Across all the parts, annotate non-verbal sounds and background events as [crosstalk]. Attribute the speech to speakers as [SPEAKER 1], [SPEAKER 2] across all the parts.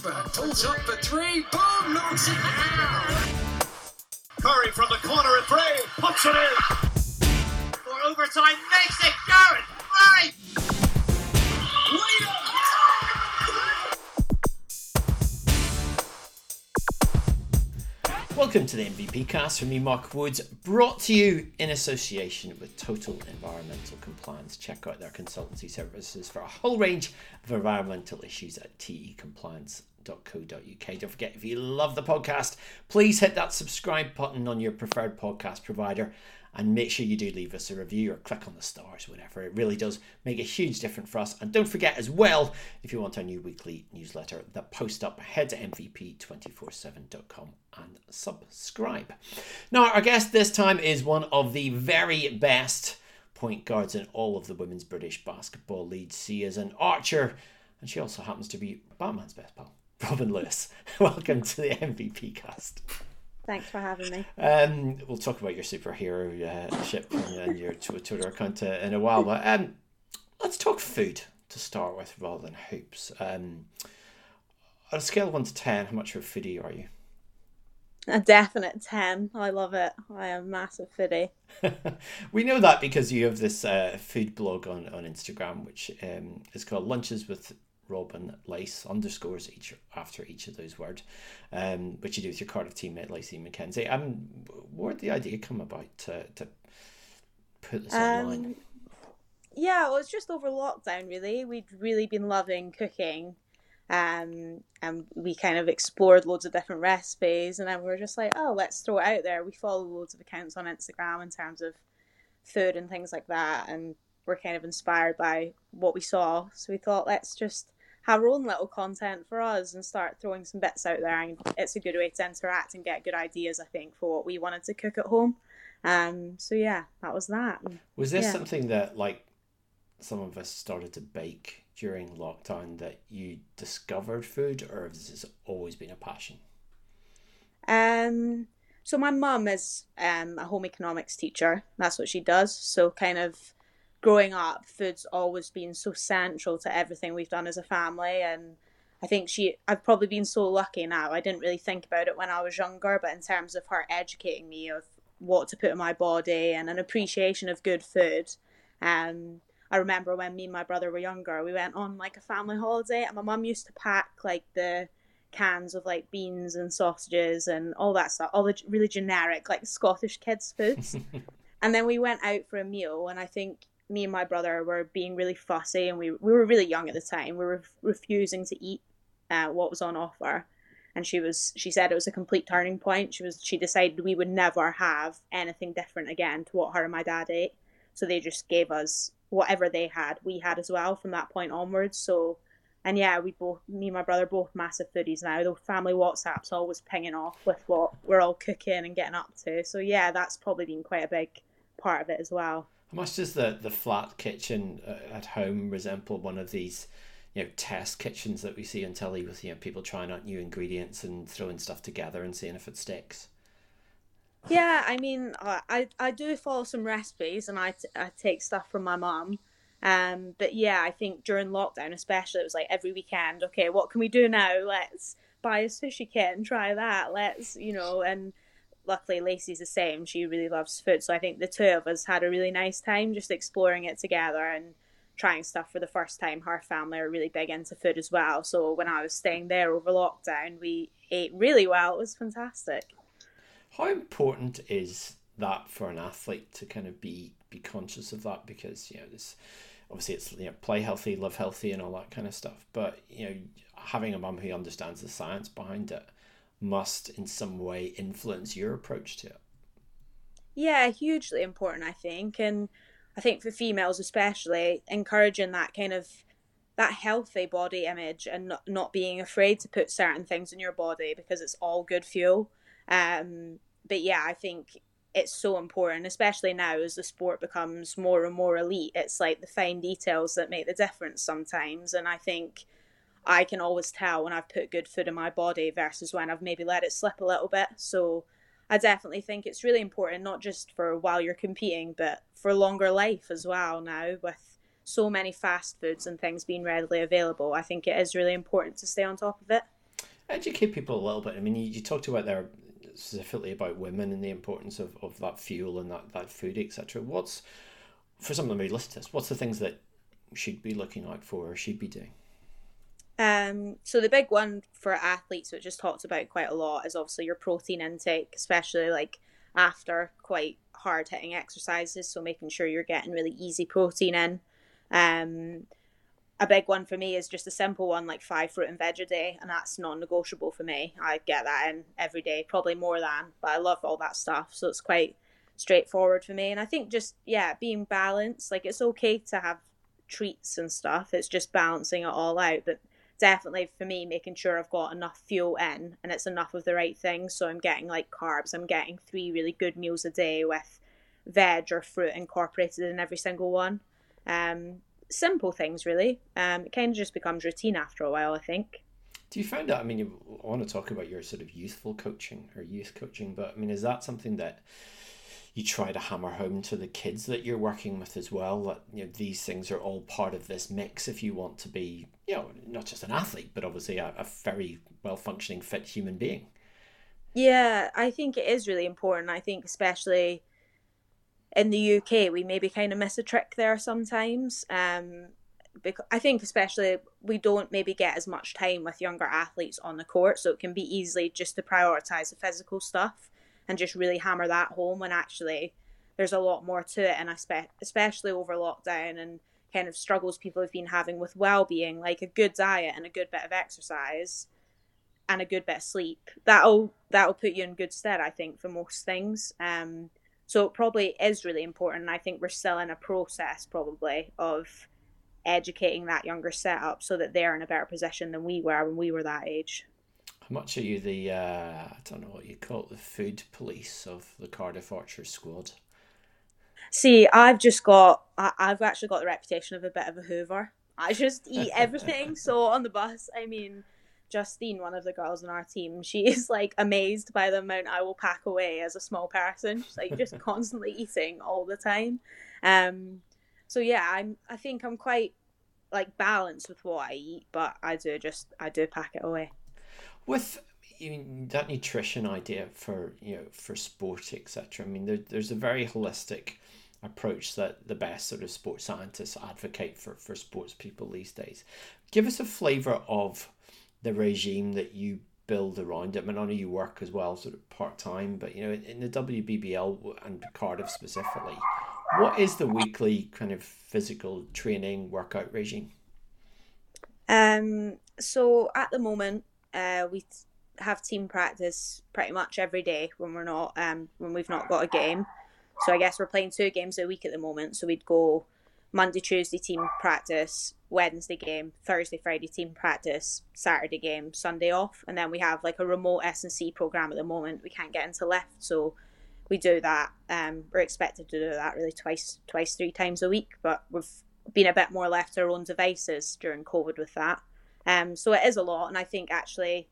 [SPEAKER 1] Forsberg pulls up for three. Boom! Knocks it down.
[SPEAKER 2] Curry from the corner at three. Puts it in.
[SPEAKER 3] For overtime, makes it Garrett. Right.
[SPEAKER 4] Welcome to the MVP cast from me, Mark Woods, brought to you in association with Total Environmental Compliance. Check out their consultancy services for a whole range of environmental issues at tecompliance.co.uk. Don't forget, if you love the podcast, please hit that subscribe button on your preferred podcast provider and make sure you do leave us a review or click on the stars, whatever. It really does make a huge difference for us. And don't forget as well, if you want our new weekly newsletter the post up, head to mvp247.com and subscribe. Now, our guest this time is one of the very best point guards in all of the women's British basketball league. She is an archer, and she also happens to be Batman's best pal, Robin Lewis. [laughs] Welcome to the MVP cast.
[SPEAKER 5] Thanks for having me.
[SPEAKER 4] Um, we'll talk about your superhero uh, ship and, your Twitter account uh, in a while, but um, let's talk food to start with rather than hoops. Um, on a scale of 1 to 10, how much of a foodie are you?
[SPEAKER 5] A definite 10. I love it. I am a massive foodie. [laughs]
[SPEAKER 4] we know that because you have this uh, food blog on, on Instagram, which um, is called Lunches with Robin Lace underscores each after each of those words, um, which you do with your Cardiff teammate Lacey McKenzie. Um, where did the idea come about to, to put this online?
[SPEAKER 5] Um, yeah, well, was just over lockdown, really. We'd really been loving cooking. Um, and we kind of explored loads of different recipes, and then we were just like, oh, let's throw it out there. We follow loads of accounts on Instagram in terms of food and things like that, and we're kind of inspired by what we saw. So we thought, let's just have our own little content for us and start throwing some bits out there. And it's a good way to interact and get good ideas, I think, for what we wanted to cook at home. Um, so yeah, that was that.
[SPEAKER 4] Was this
[SPEAKER 5] yeah.
[SPEAKER 4] something that like some of us started to bake during lockdown that you discovered food, or has this always been a passion?
[SPEAKER 5] Um, so my mum is um, a home economics teacher. That's what she does. So kind of growing up, food's always been so central to everything we've done as a family. And I think she, I've probably been so lucky now. I didn't really think about it when I was younger, but in terms of her educating me of what to put in my body and an appreciation of good food, um, I remember when me and my brother were younger, we went on like a family holiday, and my mum used to pack like the cans of like beans and sausages and all that stuff, all the really generic like Scottish kids foods. [laughs] and then we went out for a meal, and I think me and my brother were being really fussy, and we we were really young at the time. We were refusing to eat uh, what was on offer, and she was she said it was a complete turning point. She was she decided we would never have anything different again to what her and my dad ate. So they just gave us whatever they had, we had as well from that point onwards. So, and yeah, we both, me and my brother, both massive foodies now. The family WhatsApp's always pinging off with what we're all cooking and getting up to. So yeah, that's probably been quite a big part of it as well.
[SPEAKER 4] How much does the the flat kitchen uh, at home resemble one of these? You know, test kitchens that we see on telly with you know people trying out new ingredients and throwing stuff together and seeing if it sticks.
[SPEAKER 5] Yeah, I mean, I I do follow some recipes and I, t- I take stuff from my mom. Um, but yeah, I think during lockdown, especially, it was like every weekend. Okay, what can we do now? Let's buy a sushi kit and try that. Let's, you know, and luckily Lacey's the same. She really loves food, so I think the two of us had a really nice time just exploring it together and trying stuff for the first time. Her family are really big into food as well, so when I was staying there over lockdown, we ate really well. It was fantastic.
[SPEAKER 4] How important is that for an athlete to kind of be be conscious of that? Because you know this obviously it's you know play healthy, live healthy, and all that kind of stuff. But you know having a mum who understands the science behind it must in some way influence your approach to it.
[SPEAKER 5] Yeah, hugely important, I think, and I think for females especially, encouraging that kind of that healthy body image and not, not being afraid to put certain things in your body because it's all good fuel. Um, but yeah, I think it's so important, especially now as the sport becomes more and more elite. It's like the fine details that make the difference sometimes. And I think I can always tell when I've put good food in my body versus when I've maybe let it slip a little bit. So I definitely think it's really important, not just for while you're competing, but for longer life as well now with so many fast foods and things being readily available. I think it is really important to stay on top of it.
[SPEAKER 4] educate people a little bit. I mean, you, you talked about there specifically about women and the importance of, of that fuel and that, that food, etc. What's for some of them who what's the things that should be looking out for or should be doing?
[SPEAKER 5] Um, so the big one for athletes, which is talked about quite a lot, is obviously your protein intake, especially like after quite hard hitting exercises. So making sure you're getting really easy protein in. Um, a big one for me is just a simple one like five fruit and veg a day, and that's non-negotiable for me. I get that in every day, probably more than, but I love all that stuff, so it's quite straightforward for me. And I think just yeah, being balanced. Like it's okay to have treats and stuff. It's just balancing it all out, but definitely for me making sure I've got enough fuel in and it's enough of the right things. So I'm getting like carbs. I'm getting three really good meals a day with veg or fruit incorporated in every single one. Um, simple things really. Um, it kind of just becomes routine after a while, I think.
[SPEAKER 4] Do you find that? I mean, you want to talk about your sort of youthful coaching or youth coaching, but I mean, is that something that you try to hammer home to the kids that you're working with as well that you know these things are all part of this mix if you want to be you know not just an athlete but obviously a, a very well functioning fit human being.
[SPEAKER 5] Yeah i think it is really important. I think especially in the uk we maybe kind of miss a trick there sometimes um because I think especially we don't maybe get as much time with younger athletes on the court, so it can be easily just to prioritize the physical stuff and just really hammer that home when actually there's a lot more to it. And I spe- especially over lockdown and kind of struggles people have been having with well-being like a good diet and a good bit of exercise and a good bit of sleep. That'll that'll put you in good stead I think for most things. Um so it probably is really important I think we're still in a process probably of educating that younger setup so that they're in a better position than we were when we were that age.
[SPEAKER 4] How much are you the uh, I don't know what you call it, the food police of the Cardiff Archers squad?
[SPEAKER 5] See, I've just got I, I've actually got the reputation of a bit of a Hoover. I just eat [laughs] everything. so on the bus, I mean, Justine, one of the girls in our team, [laughs] she is like amazed by the amount I will pack away as a small person. She's like just [laughs] constantly eating all the time. Um, so yeah, I'm. I think I'm quite like balanced with what I eat, but I do just I do pack it away
[SPEAKER 4] with you mean, that nutrition idea for you know for sport etc. I mean, there, there's a very holistic approach that the best sort of sports scientists advocate for for sports people these days. Give us a flavour of the regime that you build around it. I mean, I know you work as well, sort of part time, but you know, in, in the WBBL and Cardiff specifically, what is the weekly kind of physical training workout regime?
[SPEAKER 5] Um. So at the moment, uh, we have team practice pretty much every day when we're not um, when we've not got a game. So I guess we're playing two games a week at the moment. So we'd go Monday, Tuesday team practice, Wednesday game, Thursday, Friday team practice, Saturday game, Sunday off, and then we have like a remote S and C program at the moment. We can't get into left, so we do that. Um, we're expected to do that really twice, twice, three times a week, but we've been a bit more left to our own devices during COVID with that. Um, so it is a lot, and I think actually,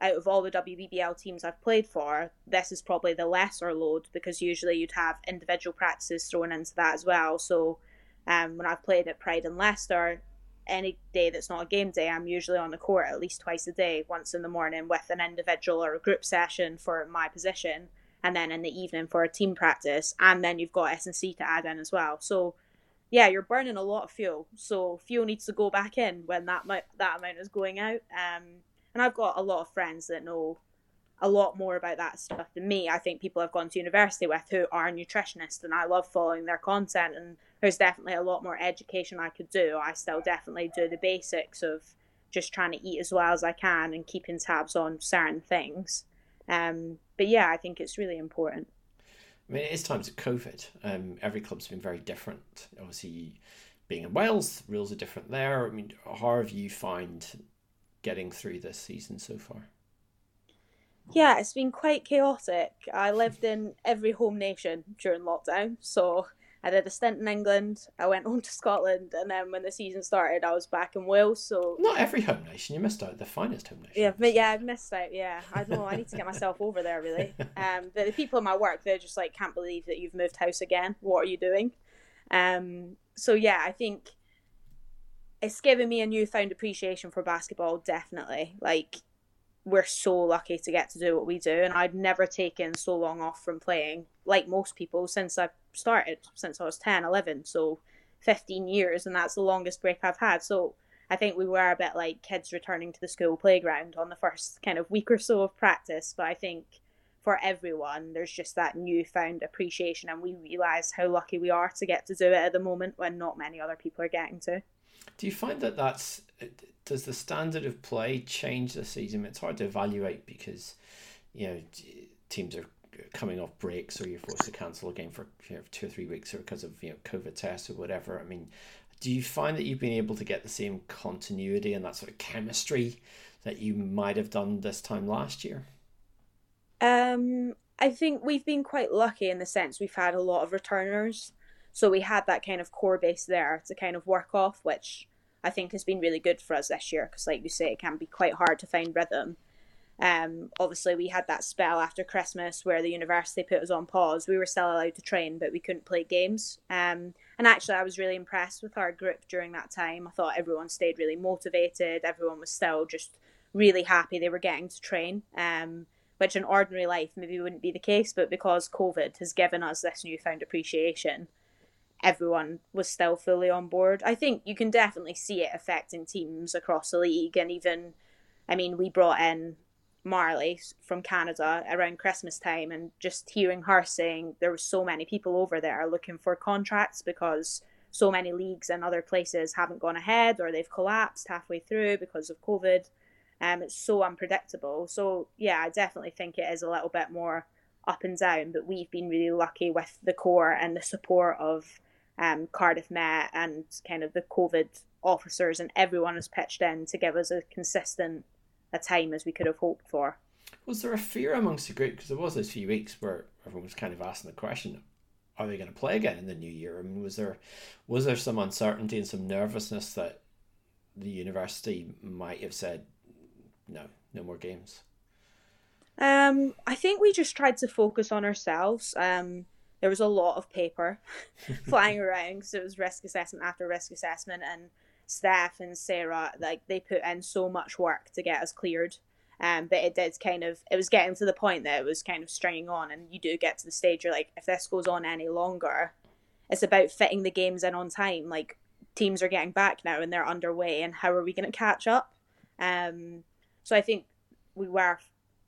[SPEAKER 5] out of all the WBBL teams I've played for, this is probably the lesser load because usually you'd have individual practices thrown into that as well. So um, when I've played at Pride and Leicester, any day that's not a game day, I'm usually on the court at least twice a day, once in the morning with an individual or a group session for my position, and then in the evening for a team practice, and then you've got S and C to add in as well. So yeah, you're burning a lot of fuel. So fuel needs to go back in when that that amount is going out. Um, and I've got a lot of friends that know a lot more about that stuff than me. I think people I've gone to university with who are nutritionists, and I love following their content. And there's definitely a lot more education I could do. I still definitely do the basics of just trying to eat as well as I can and keeping tabs on certain things. Um, but yeah, I think it's really important.
[SPEAKER 4] I mean, it is times of COVID. Um, every club's been very different. Obviously, being in Wales, rules are different there. I mean, how have you find getting through this season so far?
[SPEAKER 5] Yeah, it's been quite chaotic. I lived in every home nation during lockdown, so I did a stint in England. I went home to Scotland, and then when the season started, I was back in Wales. So
[SPEAKER 4] not every home nation. You missed out the finest home nation.
[SPEAKER 5] Yeah, but yeah, I missed out. Yeah, I don't know. I need to get myself over there. Really, [laughs] um, the, the people in my work, they're just like, can't believe that you've moved house again. What are you doing? Um, so yeah, I think it's given me a newfound appreciation for basketball. Definitely, like we're so lucky to get to do what we do. And I'd never taken so long off from playing, like most people, since I started, since I was 10, 11. So 15 years, and that's the longest break I've had. So I think we were a bit like kids returning to the school playground on the first kind of week or so of practice. But I think for everyone, there's just that newfound appreciation, and we realise how lucky we are to get to do it at the moment when not many other people are getting to.
[SPEAKER 4] Do you find that that's does the standard of play change this season? It's hard to evaluate because you know teams are coming off breaks or you're forced to cancel a game for you know, two or three weeks or because of you know COVID tests or whatever. I mean, do you find that you've been able to get the same continuity and that sort of chemistry that you might have done this time last year?
[SPEAKER 5] Um, I think we've been quite lucky in the sense we've had a lot of returners. So we had that kind of core base there to kind of work off, which I think has been really good for us this year because, like you say, it can be quite hard to find rhythm. Um, obviously, we had that spell after Christmas where the university put us on pause. We were still allowed to train, but we couldn't play games. Um, and actually, I was really impressed with our group during that time. I thought everyone stayed really motivated. Everyone was still just really happy they were getting to train. Um, which in ordinary life maybe wouldn't be the case, but because COVID has given us this newfound appreciation, everyone was still fully on board. I think you can definitely see it affecting teams across the league, and even, I mean, we brought in Marley from Canada around Christmas time, and just hearing her saying there were so many people over there looking for contracts because so many leagues and other places haven't gone ahead or they've collapsed halfway through because of COVID. Um, it's so unpredictable. So yeah, I definitely think it is a little bit more up and down, but we've been really lucky with the core and the support of um, Cardiff Met and kind of the COVID officers and everyone has pitched in to give us a consistent a time as we could have hoped for.
[SPEAKER 4] Was there a fear amongst the group because there was those few weeks where everyone was kind of asking the question, are they going to play again in the new year? I mean, was there was there some uncertainty and some nervousness that the university might have said, no, no more games?
[SPEAKER 5] Um, I think we just tried to focus on ourselves. Um, there was a lot of paper [laughs] flying around because it was risk assessment after risk assessment, and Steph and Sarah like they put in so much work to get us cleared. Um, but it did kind of it was getting to the point that it was kind of stringing on, and you do get to the stage you're like, if this goes on any longer, it's about fitting the games in on time. Like teams are getting back now and they're underway, and how are we going to catch up? Um, so I think we were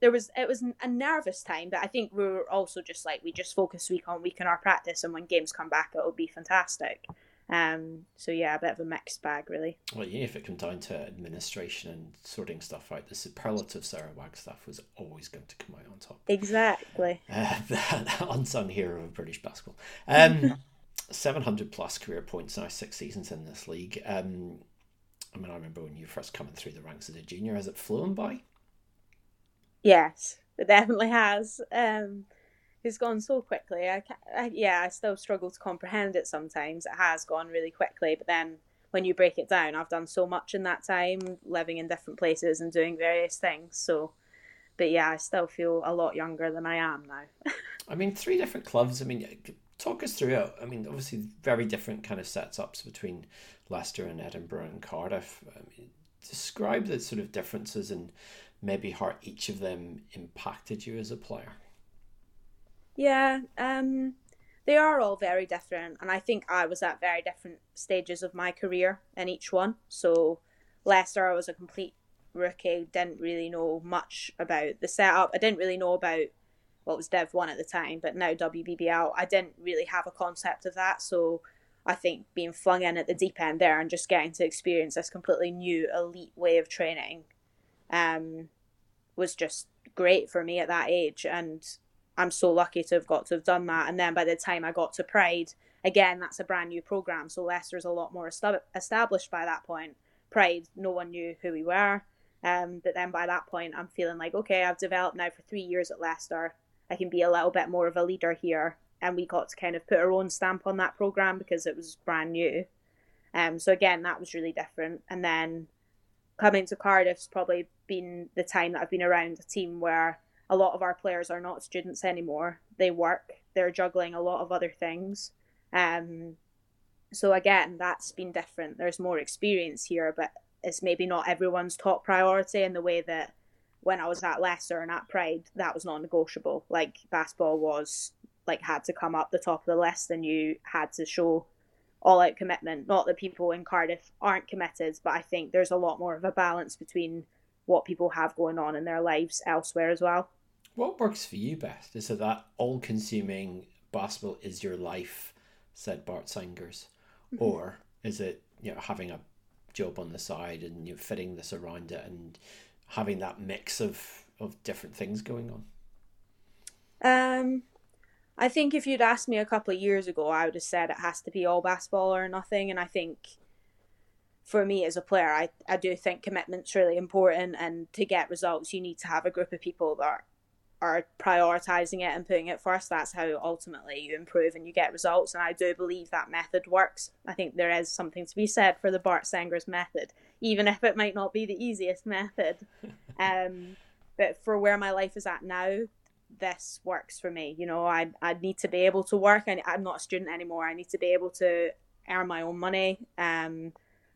[SPEAKER 5] there was it was a nervous time, but I think we were also just like we just focus week on week on our practice, and when games come back, it'll be fantastic. Um, so yeah, a bit of a mixed bag, really.
[SPEAKER 4] Well, yeah, if it comes down to administration and sorting stuff out, the superlative Sarah Wagstaff was always going to come out on top.
[SPEAKER 5] Exactly. [laughs]
[SPEAKER 4] Uh, the unsung hero of British basketball. Um, [laughs] 700 plus career points now, six seasons in this league. Um, I mean, I remember when you first coming through the ranks as a junior. Has it flown by?
[SPEAKER 5] Yes, it definitely has. Um, it's gone so quickly. I, I, yeah, I still struggle to comprehend it sometimes. It has gone really quickly, but then when you break it down, I've done so much in that time, living in different places and doing various things. So, but yeah, I still feel a lot younger than I am now. [laughs]
[SPEAKER 4] I mean, three different clubs. I mean, talk us through it. I mean, obviously, very different kind of setups between Leicester and Edinburgh and Cardiff. I mean, describe the sort of differences and maybe how each of them impacted you as a player.
[SPEAKER 5] Yeah, um, they are all very different, and I think I was at very different stages of my career in each one. So, Leicester, I was a complete rookie, didn't really know much about the setup. I didn't really know about what was Dev One at the time, but now WBBL, I didn't really have a concept of that. So, I think being flung in at the deep end there and just getting to experience this completely new elite way of training um, was just great for me at that age. And I'm so lucky to have got to have done that. And then by the time I got to Pride, again, that's a brand new program. So Leicester's a lot more established by that point. Pride, no one knew who we were. Um, but then by that point, I'm feeling like, okay, I've developed now for three years at Leicester. I can be a little bit more of a leader here. And we got to kind of put our own stamp on that program because it was brand new. Um, so again, that was really different. And then coming to Cardiff's probably been the time that I've been around a team where a lot of our players are not students anymore. They work, they're juggling a lot of other things. Um, so again, that's been different. There's more experience here, but it's maybe not everyone's top priority in the way that when I was at Leicester and at Pride, that was non-negotiable. Like basketball was like had to come up the top of the list, and you had to show all out commitment. Not that people in Cardiff aren't committed, but I think there's a lot more of a balance between what people have going on in their lives elsewhere as well.
[SPEAKER 4] What works for you best? Is it that all consuming basketball is your life, said Bart Sengers? Mm-hmm. Or is it, you know, having a job on the side and you know, fitting this around it and having that mix of, of different things going on?
[SPEAKER 5] Um, I think if you'd asked me a couple of years ago, I would have said it has to be all basketball or nothing. And I think for me as a player, I, I do think commitment's really important. And to get results, you need to have a group of people that are, are prioritizing it and putting it first. That's how ultimately you improve and you get results. And I do believe that method works. I think there is something to be said for the Bart Sengers' method, even if it might not be the easiest method. [laughs] um, but for where my life is at now, this works for me. You know, I I need to be able to work. I, I'm not a student anymore. I need to be able to earn my own money. Um,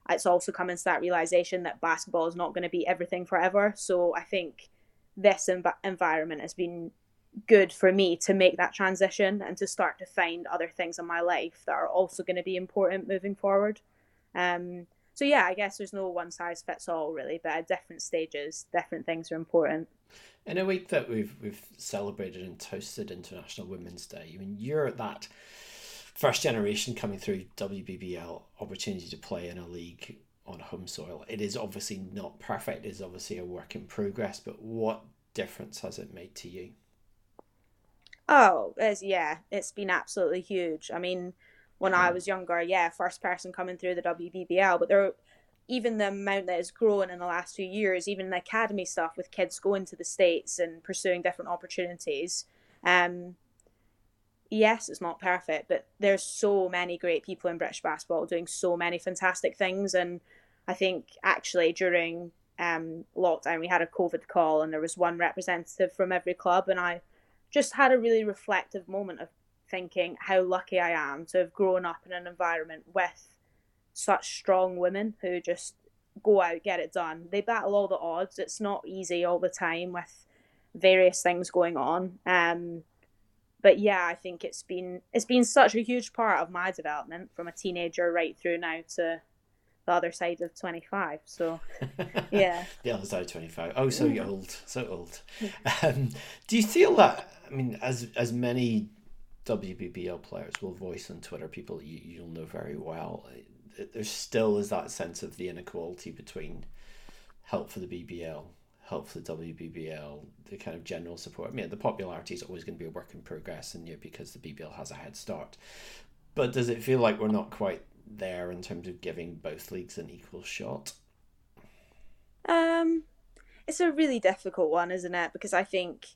[SPEAKER 5] it's also coming to that realization that basketball is not going to be everything forever. So I think this env- environment has been good for me to make that transition and to start to find other things in my life that are also going to be important moving forward. Um, so yeah, I guess there's no one size fits all really, but at different stages, different things are important.
[SPEAKER 4] In a week that we've we've celebrated and toasted International Women's Day, I mean, you're that first generation coming through WBBL opportunity to play in a league on home soil. It is obviously not perfect. It is obviously a work in progress. But what difference has it made to you?
[SPEAKER 5] Oh, it's, yeah, it's been absolutely huge. I mean, when I hmm. was younger, yeah, first person coming through the WBBL, but there, even the amount that has grown in the last few years, even the academy stuff with kids going to the states and pursuing different opportunities. Um, yes, it's not perfect, but there's so many great people in British basketball doing so many fantastic things. And I think actually during um, lockdown, we had a COVID call and there was one representative from every club. And I just had a really reflective moment of thinking how lucky I am to have grown up in an environment with such strong women who just go out, get it done. They battle all the odds. It's not easy all the time with various things going on. Um, but yeah, I think it's been it's been such a huge part of my development from a teenager right through now to the other side of 25 so [laughs] yeah
[SPEAKER 4] the other side of 25 oh so yeah. old so old um, do you feel that i mean as as many wbbl players will voice on twitter people you, you'll know very well there still is that sense of the inequality between help for the bbl help for the WBBL, the kind of general support. I mean, the popularity is always going to be a work in progress, and you know, because the BBL has a head start. But does it feel like we're not quite there in terms of giving both leagues an equal shot?
[SPEAKER 5] Um, it's a really difficult one, isn't it? Because I think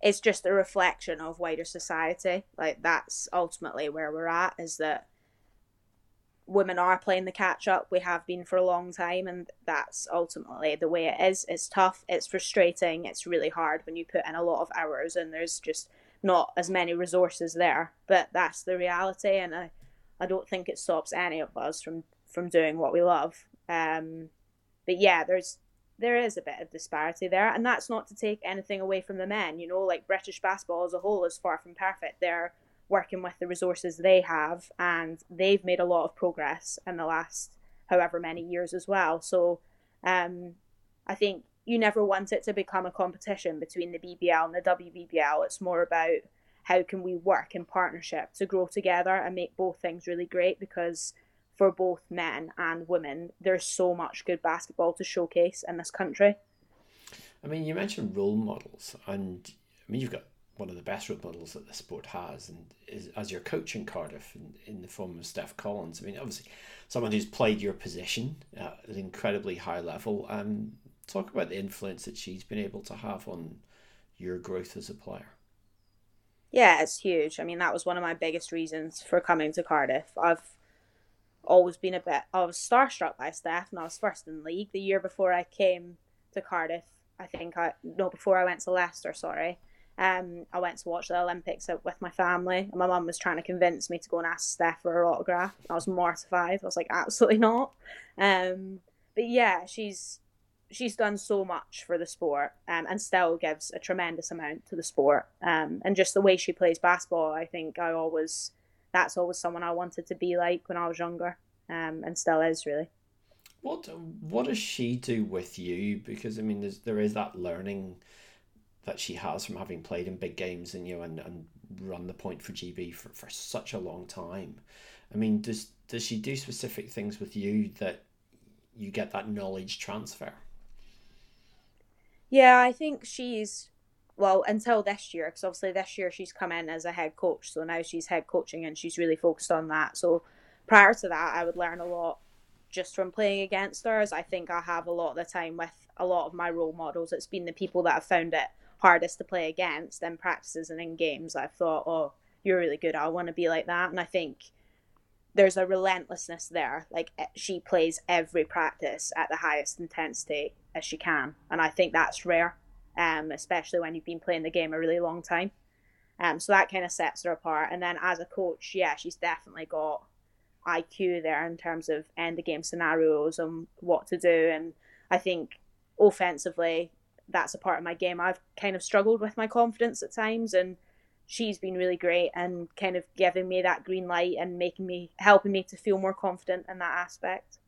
[SPEAKER 5] it's just a reflection of wider society. Like that's ultimately where we're at. Is that women are playing the catch up. We have been for a long time, and that's ultimately the way it is. It's tough, it's frustrating, it's really hard when you put in a lot of hours and there's just not as many resources there. But that's the reality, and I, I don't think it stops any of us from from doing what we love. Um, but yeah, there's there is a bit of disparity there, and that's not to take anything away from the men. You know, like British basketball as a whole is far from perfect. They're working with the resources they have, and they've made a lot of progress in the last however many years as well. So um, I think you never want it to become a competition between the BBL and the WBBL. It's more about how can we work in partnership to grow together and make both things really great because for both men and women, there's so much good basketball to showcase in this country.
[SPEAKER 4] I mean, you mentioned role models, and I mean, you've got one of the best models that the sport has, and is as your coach in Cardiff in, in the form of Steph Collins. I mean, obviously, someone who's played your position at an incredibly high level. Um, talk about the influence that she's been able to have on your growth as a player.
[SPEAKER 5] Yeah, it's huge. I mean, that was one of my biggest reasons for coming to Cardiff. I've always been a bit. I was starstruck by Steph, and I was first in the league the year before I came to Cardiff. I think I no before I went to Leicester. Sorry, um, I went to watch the Olympics with my family, and my mum was trying to convince me to go and ask Steph for her autograph. I was mortified. I was like, absolutely not. Um, but yeah, she's she's done so much for the sport um, and still gives a tremendous amount to the sport. Um, and just the way she plays basketball, I think I always that's always someone I wanted to be like when I was younger, um, and still is really.
[SPEAKER 4] What what does she do with you? Because I mean, there is that learning that she has from having played in big games and you know and, and run the point for GB for, for such a long time. I mean, does does she do specific things with you that you get that knowledge transfer?
[SPEAKER 5] Yeah, I think she's well until this year because obviously this year she's come in as a head coach, so now she's head coaching and she's really focused on that. So prior to that, I would learn a lot just from playing against her. As I think I have a lot of the time with a lot of my role models. It's been the people that have found it hardest to play against in practices and in games. I've thought, oh, you're really good. I want to be like that, and I think there's a relentlessness there. Like eh, she plays every practice at the highest intensity as she can, and I think that's rare, um, especially when you've been playing the game a really long time. Um, so that kind of sets her apart. And then as a coach, yeah, she's definitely got IQ there in terms of end of game scenarios and what to do. And I think offensively, that's a part of my game. I've kind of struggled with my confidence at times, and she's been really great and kind of giving me that green light and making me helping me to feel more confident in that aspect.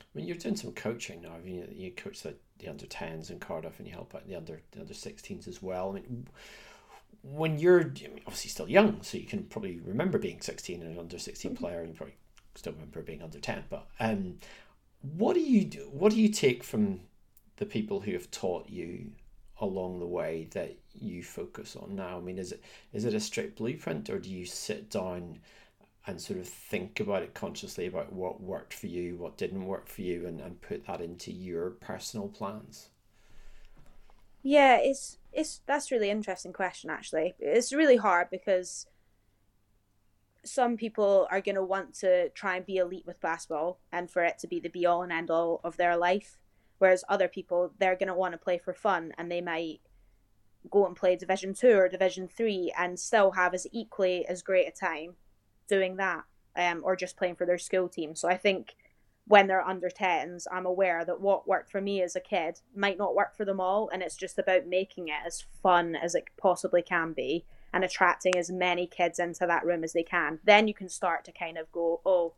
[SPEAKER 4] I mean, you're doing some coaching now. I mean, you coach the, the under 10s in Cardiff and you help out the under the under 16s as well. I mean, when you're I mean, obviously still young, so you can probably remember being 16 and an under 16 mm-hmm. player, and you probably still remember being under 10. But um, what do you do? What do you take from the people who have taught you along the way that you focus on now? I mean, is it is it a strict blueprint, or do you sit down and sort of think about it consciously about what worked for you, what didn't work for you, and, and put that into your personal plans?
[SPEAKER 5] Yeah, it's it's that's really interesting question actually. It's really hard because some people are going to want to try and be elite with basketball and for it to be the be all and end all of their life whereas other people they're going to want to play for fun and they might go and play division 2 or division 3 and still have as equally as great a time doing that um, or just playing for their school team. So i think when they're under 10s i'm aware that what worked for me as a kid might not work for them all and it's just about making it as fun as it possibly can be and attracting as many kids into that room as they can. Then you can start to kind of go oh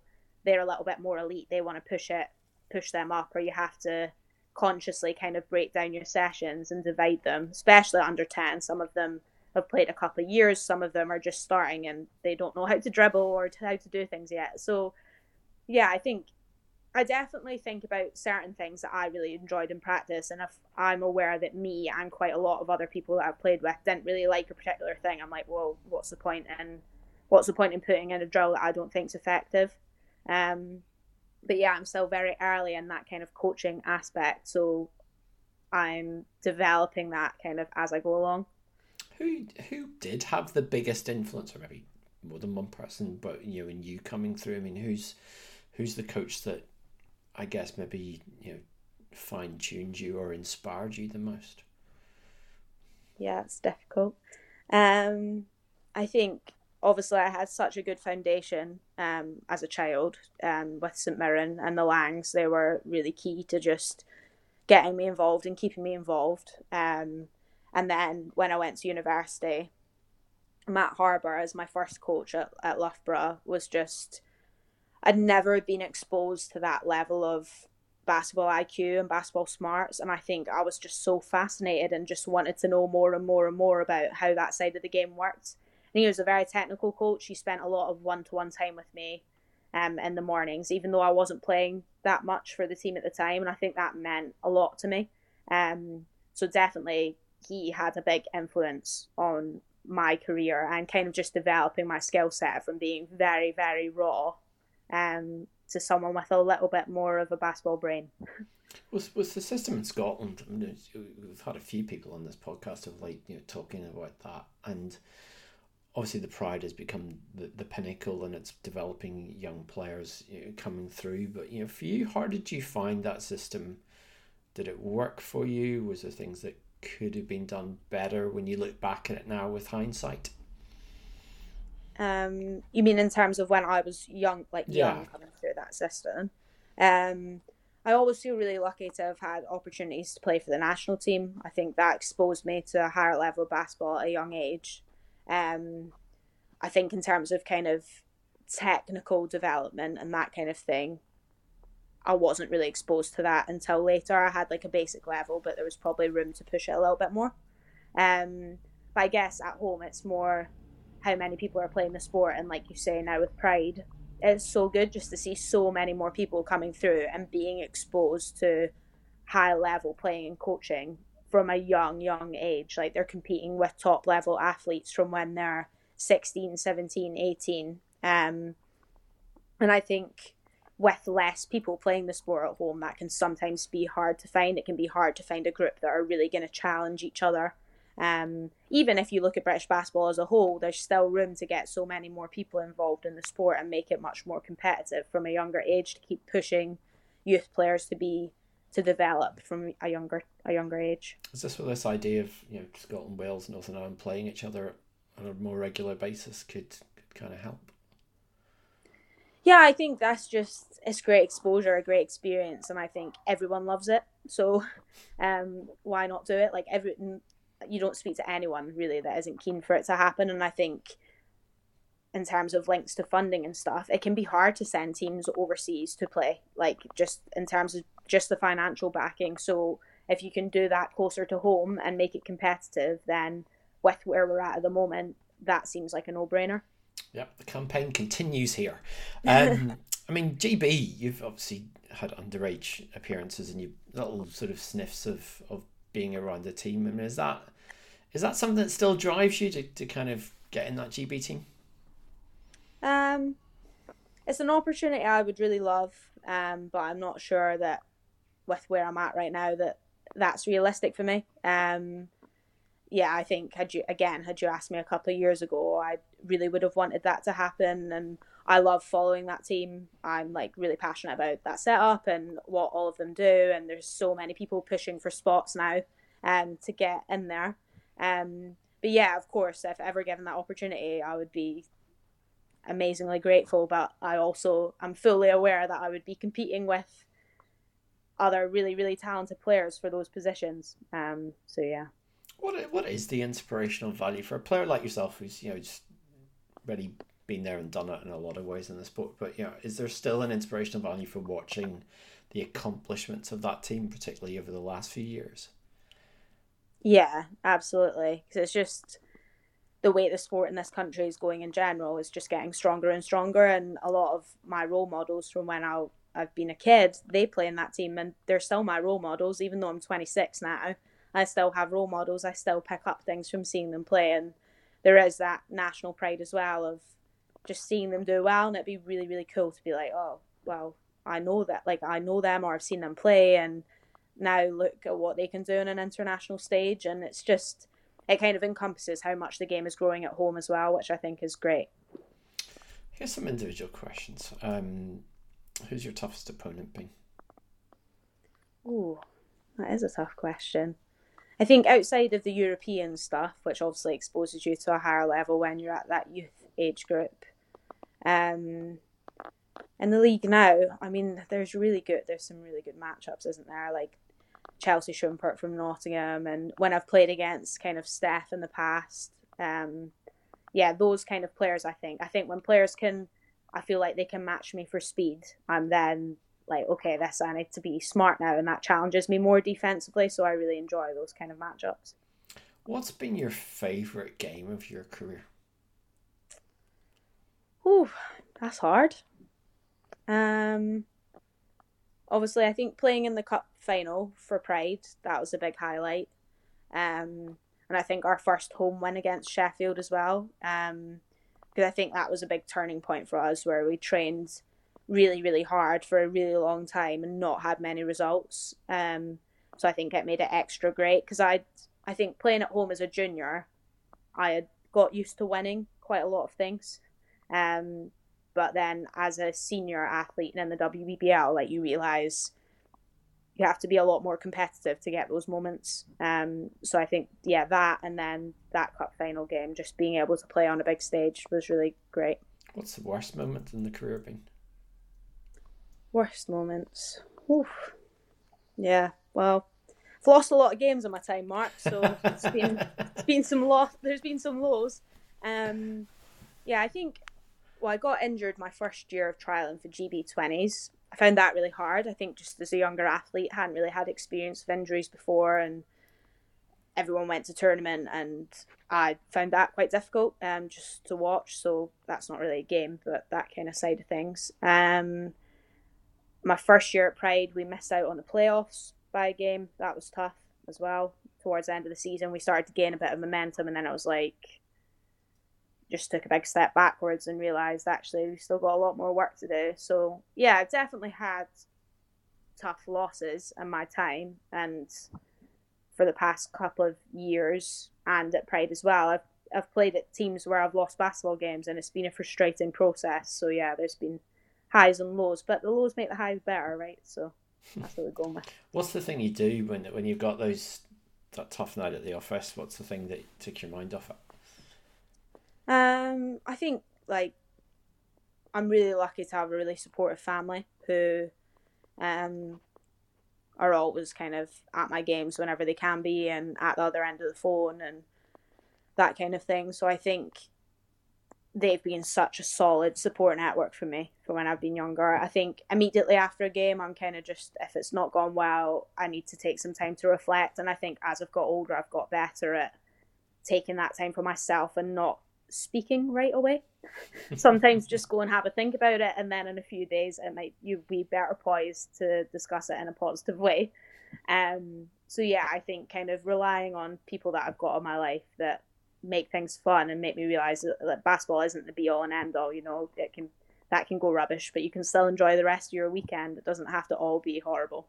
[SPEAKER 5] they're a little bit more elite they want to push it push them up or you have to consciously kind of break down your sessions and divide them, especially under 10. Some of them have played a couple of years, some of them are just starting and they don't know how to dribble or how to do things yet. So, yeah, I think I definitely think about certain things that I really enjoyed in practice. And if I'm aware that me and quite a lot of other people that I've played with didn't really like a particular thing, I'm like, well, what's the point in what's the point in putting in a drill that I don't think is effective? Um, but yeah, I'm still very early in that kind of coaching aspect. So I'm developing that kind of as I go along.
[SPEAKER 4] Who who did have the biggest influence, or maybe more than one person, but you know, in you coming through? I mean, who's who's the coach that I guess maybe you know fine tuned you or inspired you the most?
[SPEAKER 5] Yeah, it's difficult. Um, I think obviously I had such a good foundation um, as a child um, with St Mirren and the Langs. They were really key to just getting me involved and keeping me involved. Um, and then when I went to university, Matt Harbour as my first coach at, at Loughborough was just I'd never been exposed to that level of basketball IQ and basketball smarts and I think I was just so fascinated and just wanted to know more and more and more about how that side of the game worked he was a very technical coach. He spent a lot of one to one time with me um, in the mornings, even though I wasn't playing that much for the team at the time. And I think that meant a lot to me. Um, so definitely he had a big influence on my career and kind of just developing my skill set from being very, very raw um, to someone with a little bit more of a basketball brain.
[SPEAKER 4] Was was the system in Scotland? I mean, we've had a few people on this podcast of like you know talking about that, and obviously the pride has become the, the pinnacle and it's developing young players you know, coming through. But you know for you how did you find that system? Did it work for you? Was there things that could have been done better when you look back at it now with hindsight?
[SPEAKER 5] Um you mean in terms of when i was young like young coming through that system? Um I always feel really lucky to have had opportunities to play for the national team. I think that exposed me to a higher level of basketball at a young age. Um, I think in terms of kind of technical development and that kind of thing, I wasn't really exposed to that until later. I had like a basic level, but there was probably room to push it a little bit more. Um, but I guess at home it's more how many people are playing the sport, and like you say now with Pride, it's so good just to see so many more people coming through and being exposed to high level playing and coaching from a young young age. Like they're competing with top level athletes from when they're 16 17 18 um, and i think with less people playing the sport at home that can sometimes be hard to find. It can be hard to find a group that are really going to challenge each other. Um, even if you look at British basketball as a whole, there's still room to get so many more people involved in the sport and make it much more competitive from a younger age to keep pushing youth players to be to develop from a younger a younger age.
[SPEAKER 4] Is this where this idea of you know Scotland, Wales, Northern Ireland playing each other on a more regular basis could could kind of help?
[SPEAKER 5] Yeah, I think that's just it's great exposure, a great experience, and I think everyone loves it. So, um, why not do it? Like every you don't speak to anyone really that isn't keen for it to happen. And I think in terms of links to funding and stuff, it can be hard to send teams overseas to play, like just in terms of just the financial backing. So if you can do that closer to home and make it competitive, then with where we're at at the moment, that seems like a no brainer.
[SPEAKER 4] Yep, the campaign continues here. [laughs] Um, I mean, GB, you've obviously had underage appearances and you little sort of sniffs of, of being around the team. I mean, is that is that something that still drives you to, to kind of get in that GB team?
[SPEAKER 5] Um, it's an opportunity I would really love, um, but I'm not sure that with where I'm at right now that that's realistic for me. Um, yeah, I think had you again had you asked me a couple of years ago, I really would have wanted that to happen, and I love following that team. I'm like really passionate about that setup and what all of them do, and there's so many people pushing for spots now, um, to get in there. Um, but yeah, of course, if ever given that opportunity, I would be amazingly grateful. But I also am fully aware that I would be competing with other really, really talented players for those positions. Um, so yeah.
[SPEAKER 4] What what is the inspirational value for a player like yourself, who's you know just really been there and done it in a lot of ways in the sport? But you know, is there still an inspirational value for watching the accomplishments of that team, particularly over the last few years?
[SPEAKER 5] Yeah, absolutely. Because it's just the way the sport in this country is going in general is just getting stronger and stronger. And a lot of my role models from when I, I've been a kid, they play in that team and they're still my role models, even though I'm 26 now. I still have role models. I still pick up things from seeing them play. And there is that national pride as well of just seeing them do well. And it'd be really, really cool to be like, oh, well, I know that, like, I know them or I've seen them play. And now look at what they can do on an international stage and it's just it kind of encompasses how much the game is growing at home as well which i think is great
[SPEAKER 4] here's some individual questions um, who's your toughest opponent been
[SPEAKER 5] Oh, that is a tough question i think outside of the european stuff which obviously exposes you to a higher level when you're at that youth age group um in the league now, I mean, there's really good. There's some really good matchups, isn't there? Like Chelsea Schumpert from Nottingham, and when I've played against kind of Steph in the past, um, yeah, those kind of players. I think. I think when players can, I feel like they can match me for speed. I'm then like, okay, this I need to be smart now, and that challenges me more defensively. So I really enjoy those kind of matchups.
[SPEAKER 4] What's been your favorite game of your career?
[SPEAKER 5] Ooh, that's hard. Um, obviously, I think playing in the cup final for Pride that was a big highlight. Um, and I think our first home win against Sheffield as well. Um, because I think that was a big turning point for us where we trained really, really hard for a really long time and not had many results. Um, so I think it made it extra great because I, I think playing at home as a junior, I had got used to winning quite a lot of things. Um, but then as a senior athlete and in the WBBL, like you realize you have to be a lot more competitive to get those moments. Um, so I think yeah, that and then that cup final game, just being able to play on a big stage was really great.
[SPEAKER 4] What's the worst moment in the career been?
[SPEAKER 5] Worst moments. Oof. Yeah, well, I've lost a lot of games in my time, Mark. So it's been it's been some loss. There's been some lows. Um, yeah, I think. Well, I got injured my first year of trial trialing for GB twenties. I found that really hard. I think just as a younger athlete, hadn't really had experience of injuries before, and everyone went to tournament, and I found that quite difficult um, just to watch. So that's not really a game, but that kind of side of things. Um, my first year at Pride, we missed out on the playoffs by a game. That was tough as well. Towards the end of the season, we started to gain a bit of momentum, and then it was like just took a big step backwards and realized actually we've still got a lot more work to do. So yeah, I've definitely had tough losses in my time, and for the past couple of years, and at Pride as well, I've I've played at teams where I've lost basketball games, and it's been a frustrating process. So yeah, there's been highs and lows, but the lows make the highs better, right? So hmm. that's what we're going with.
[SPEAKER 4] What's the thing you do when when you've got those that tough night at the office? What's the thing that took your mind off it?
[SPEAKER 5] Um, I think like I'm really lucky to have a really supportive family who um are always kind of at my games whenever they can be and at the other end of the phone and that kind of thing. So I think they've been such a solid support network for me from when I've been younger. I think immediately after a game, I'm kind of just, if it's not gone well, I need to take some time to reflect. And I think as I've got older, I've got better at taking that time for myself and not speaking right away. [laughs] Sometimes just go and have a think about it, and then in a few days, it might you be better poised to discuss it in a positive way. Um, so yeah, I think kind of relying on people that I've got in my life that make things fun and make me realize that, that basketball isn't the be all and end all. You know, it can that can go rubbish, but you can still enjoy the rest of your weekend. It doesn't have to all be horrible.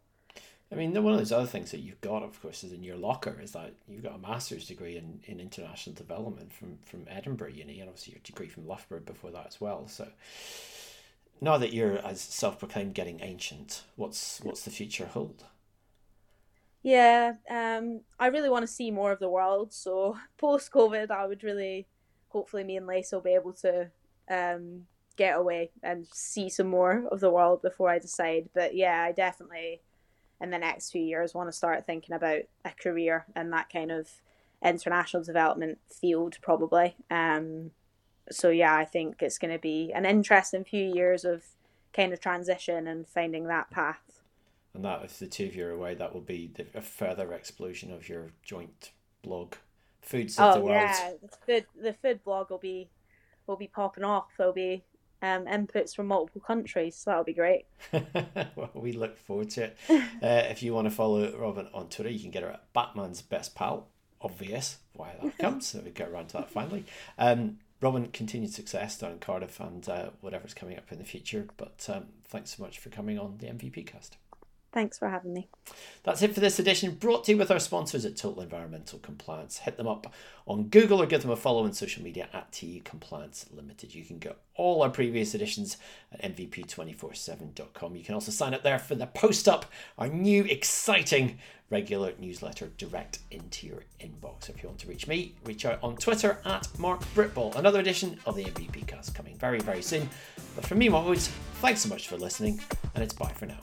[SPEAKER 4] I mean, one of those other things that you've got, of course, is in your locker is that you've got a master's degree in, in international development from, from Edinburgh Uni, and obviously your degree from Loughborough before that as well. So now that you're as self proclaimed getting ancient, what's what's the future hold?
[SPEAKER 5] Yeah, um, I really want to see more of the world. So [laughs] post COVID, I would really, hopefully, me and Lace will be able to um, get away and see some more of the world before I decide. But yeah, I definitely in the next few years want to start thinking about a career in that kind of international development field probably. Um so yeah i think it's going to be an interesting few years of kind of transition and finding that path.
[SPEAKER 4] And that if the two of you are away that will be the, a further explosion of your joint blog foods of
[SPEAKER 5] oh,
[SPEAKER 4] the world.
[SPEAKER 5] yeah the food, the food blog will be will be popping off. There'll be um, inputs from multiple countries. So that'll be great. [laughs]
[SPEAKER 4] well, we look forward to it. [laughs] Uh, if you want to follow Robin on Twitter, you can get her at Batman's Best Pal. Obvious why that [laughs] comes. so we get around to that finally. Um, Robin, continued success down in Cardiff and uh, whatever's coming up in the future. But um, thanks so much for coming on the MVP cast.
[SPEAKER 5] Thanks for having me.
[SPEAKER 4] That's it for this edition, brought to you with our sponsors at Total Environmental Compliance. Hit them up on Google or give them a follow on social media at TE Compliance Limited. You can get all our previous editions at MVP247.com. You can also sign up there for the Post Up, our new exciting regular newsletter direct into your inbox. If you want to reach me, reach out on Twitter at Mark Britball. Another edition of the MVP cast coming very, very soon. But from me, Mark Woods, thanks so much for listening, and it's bye for now.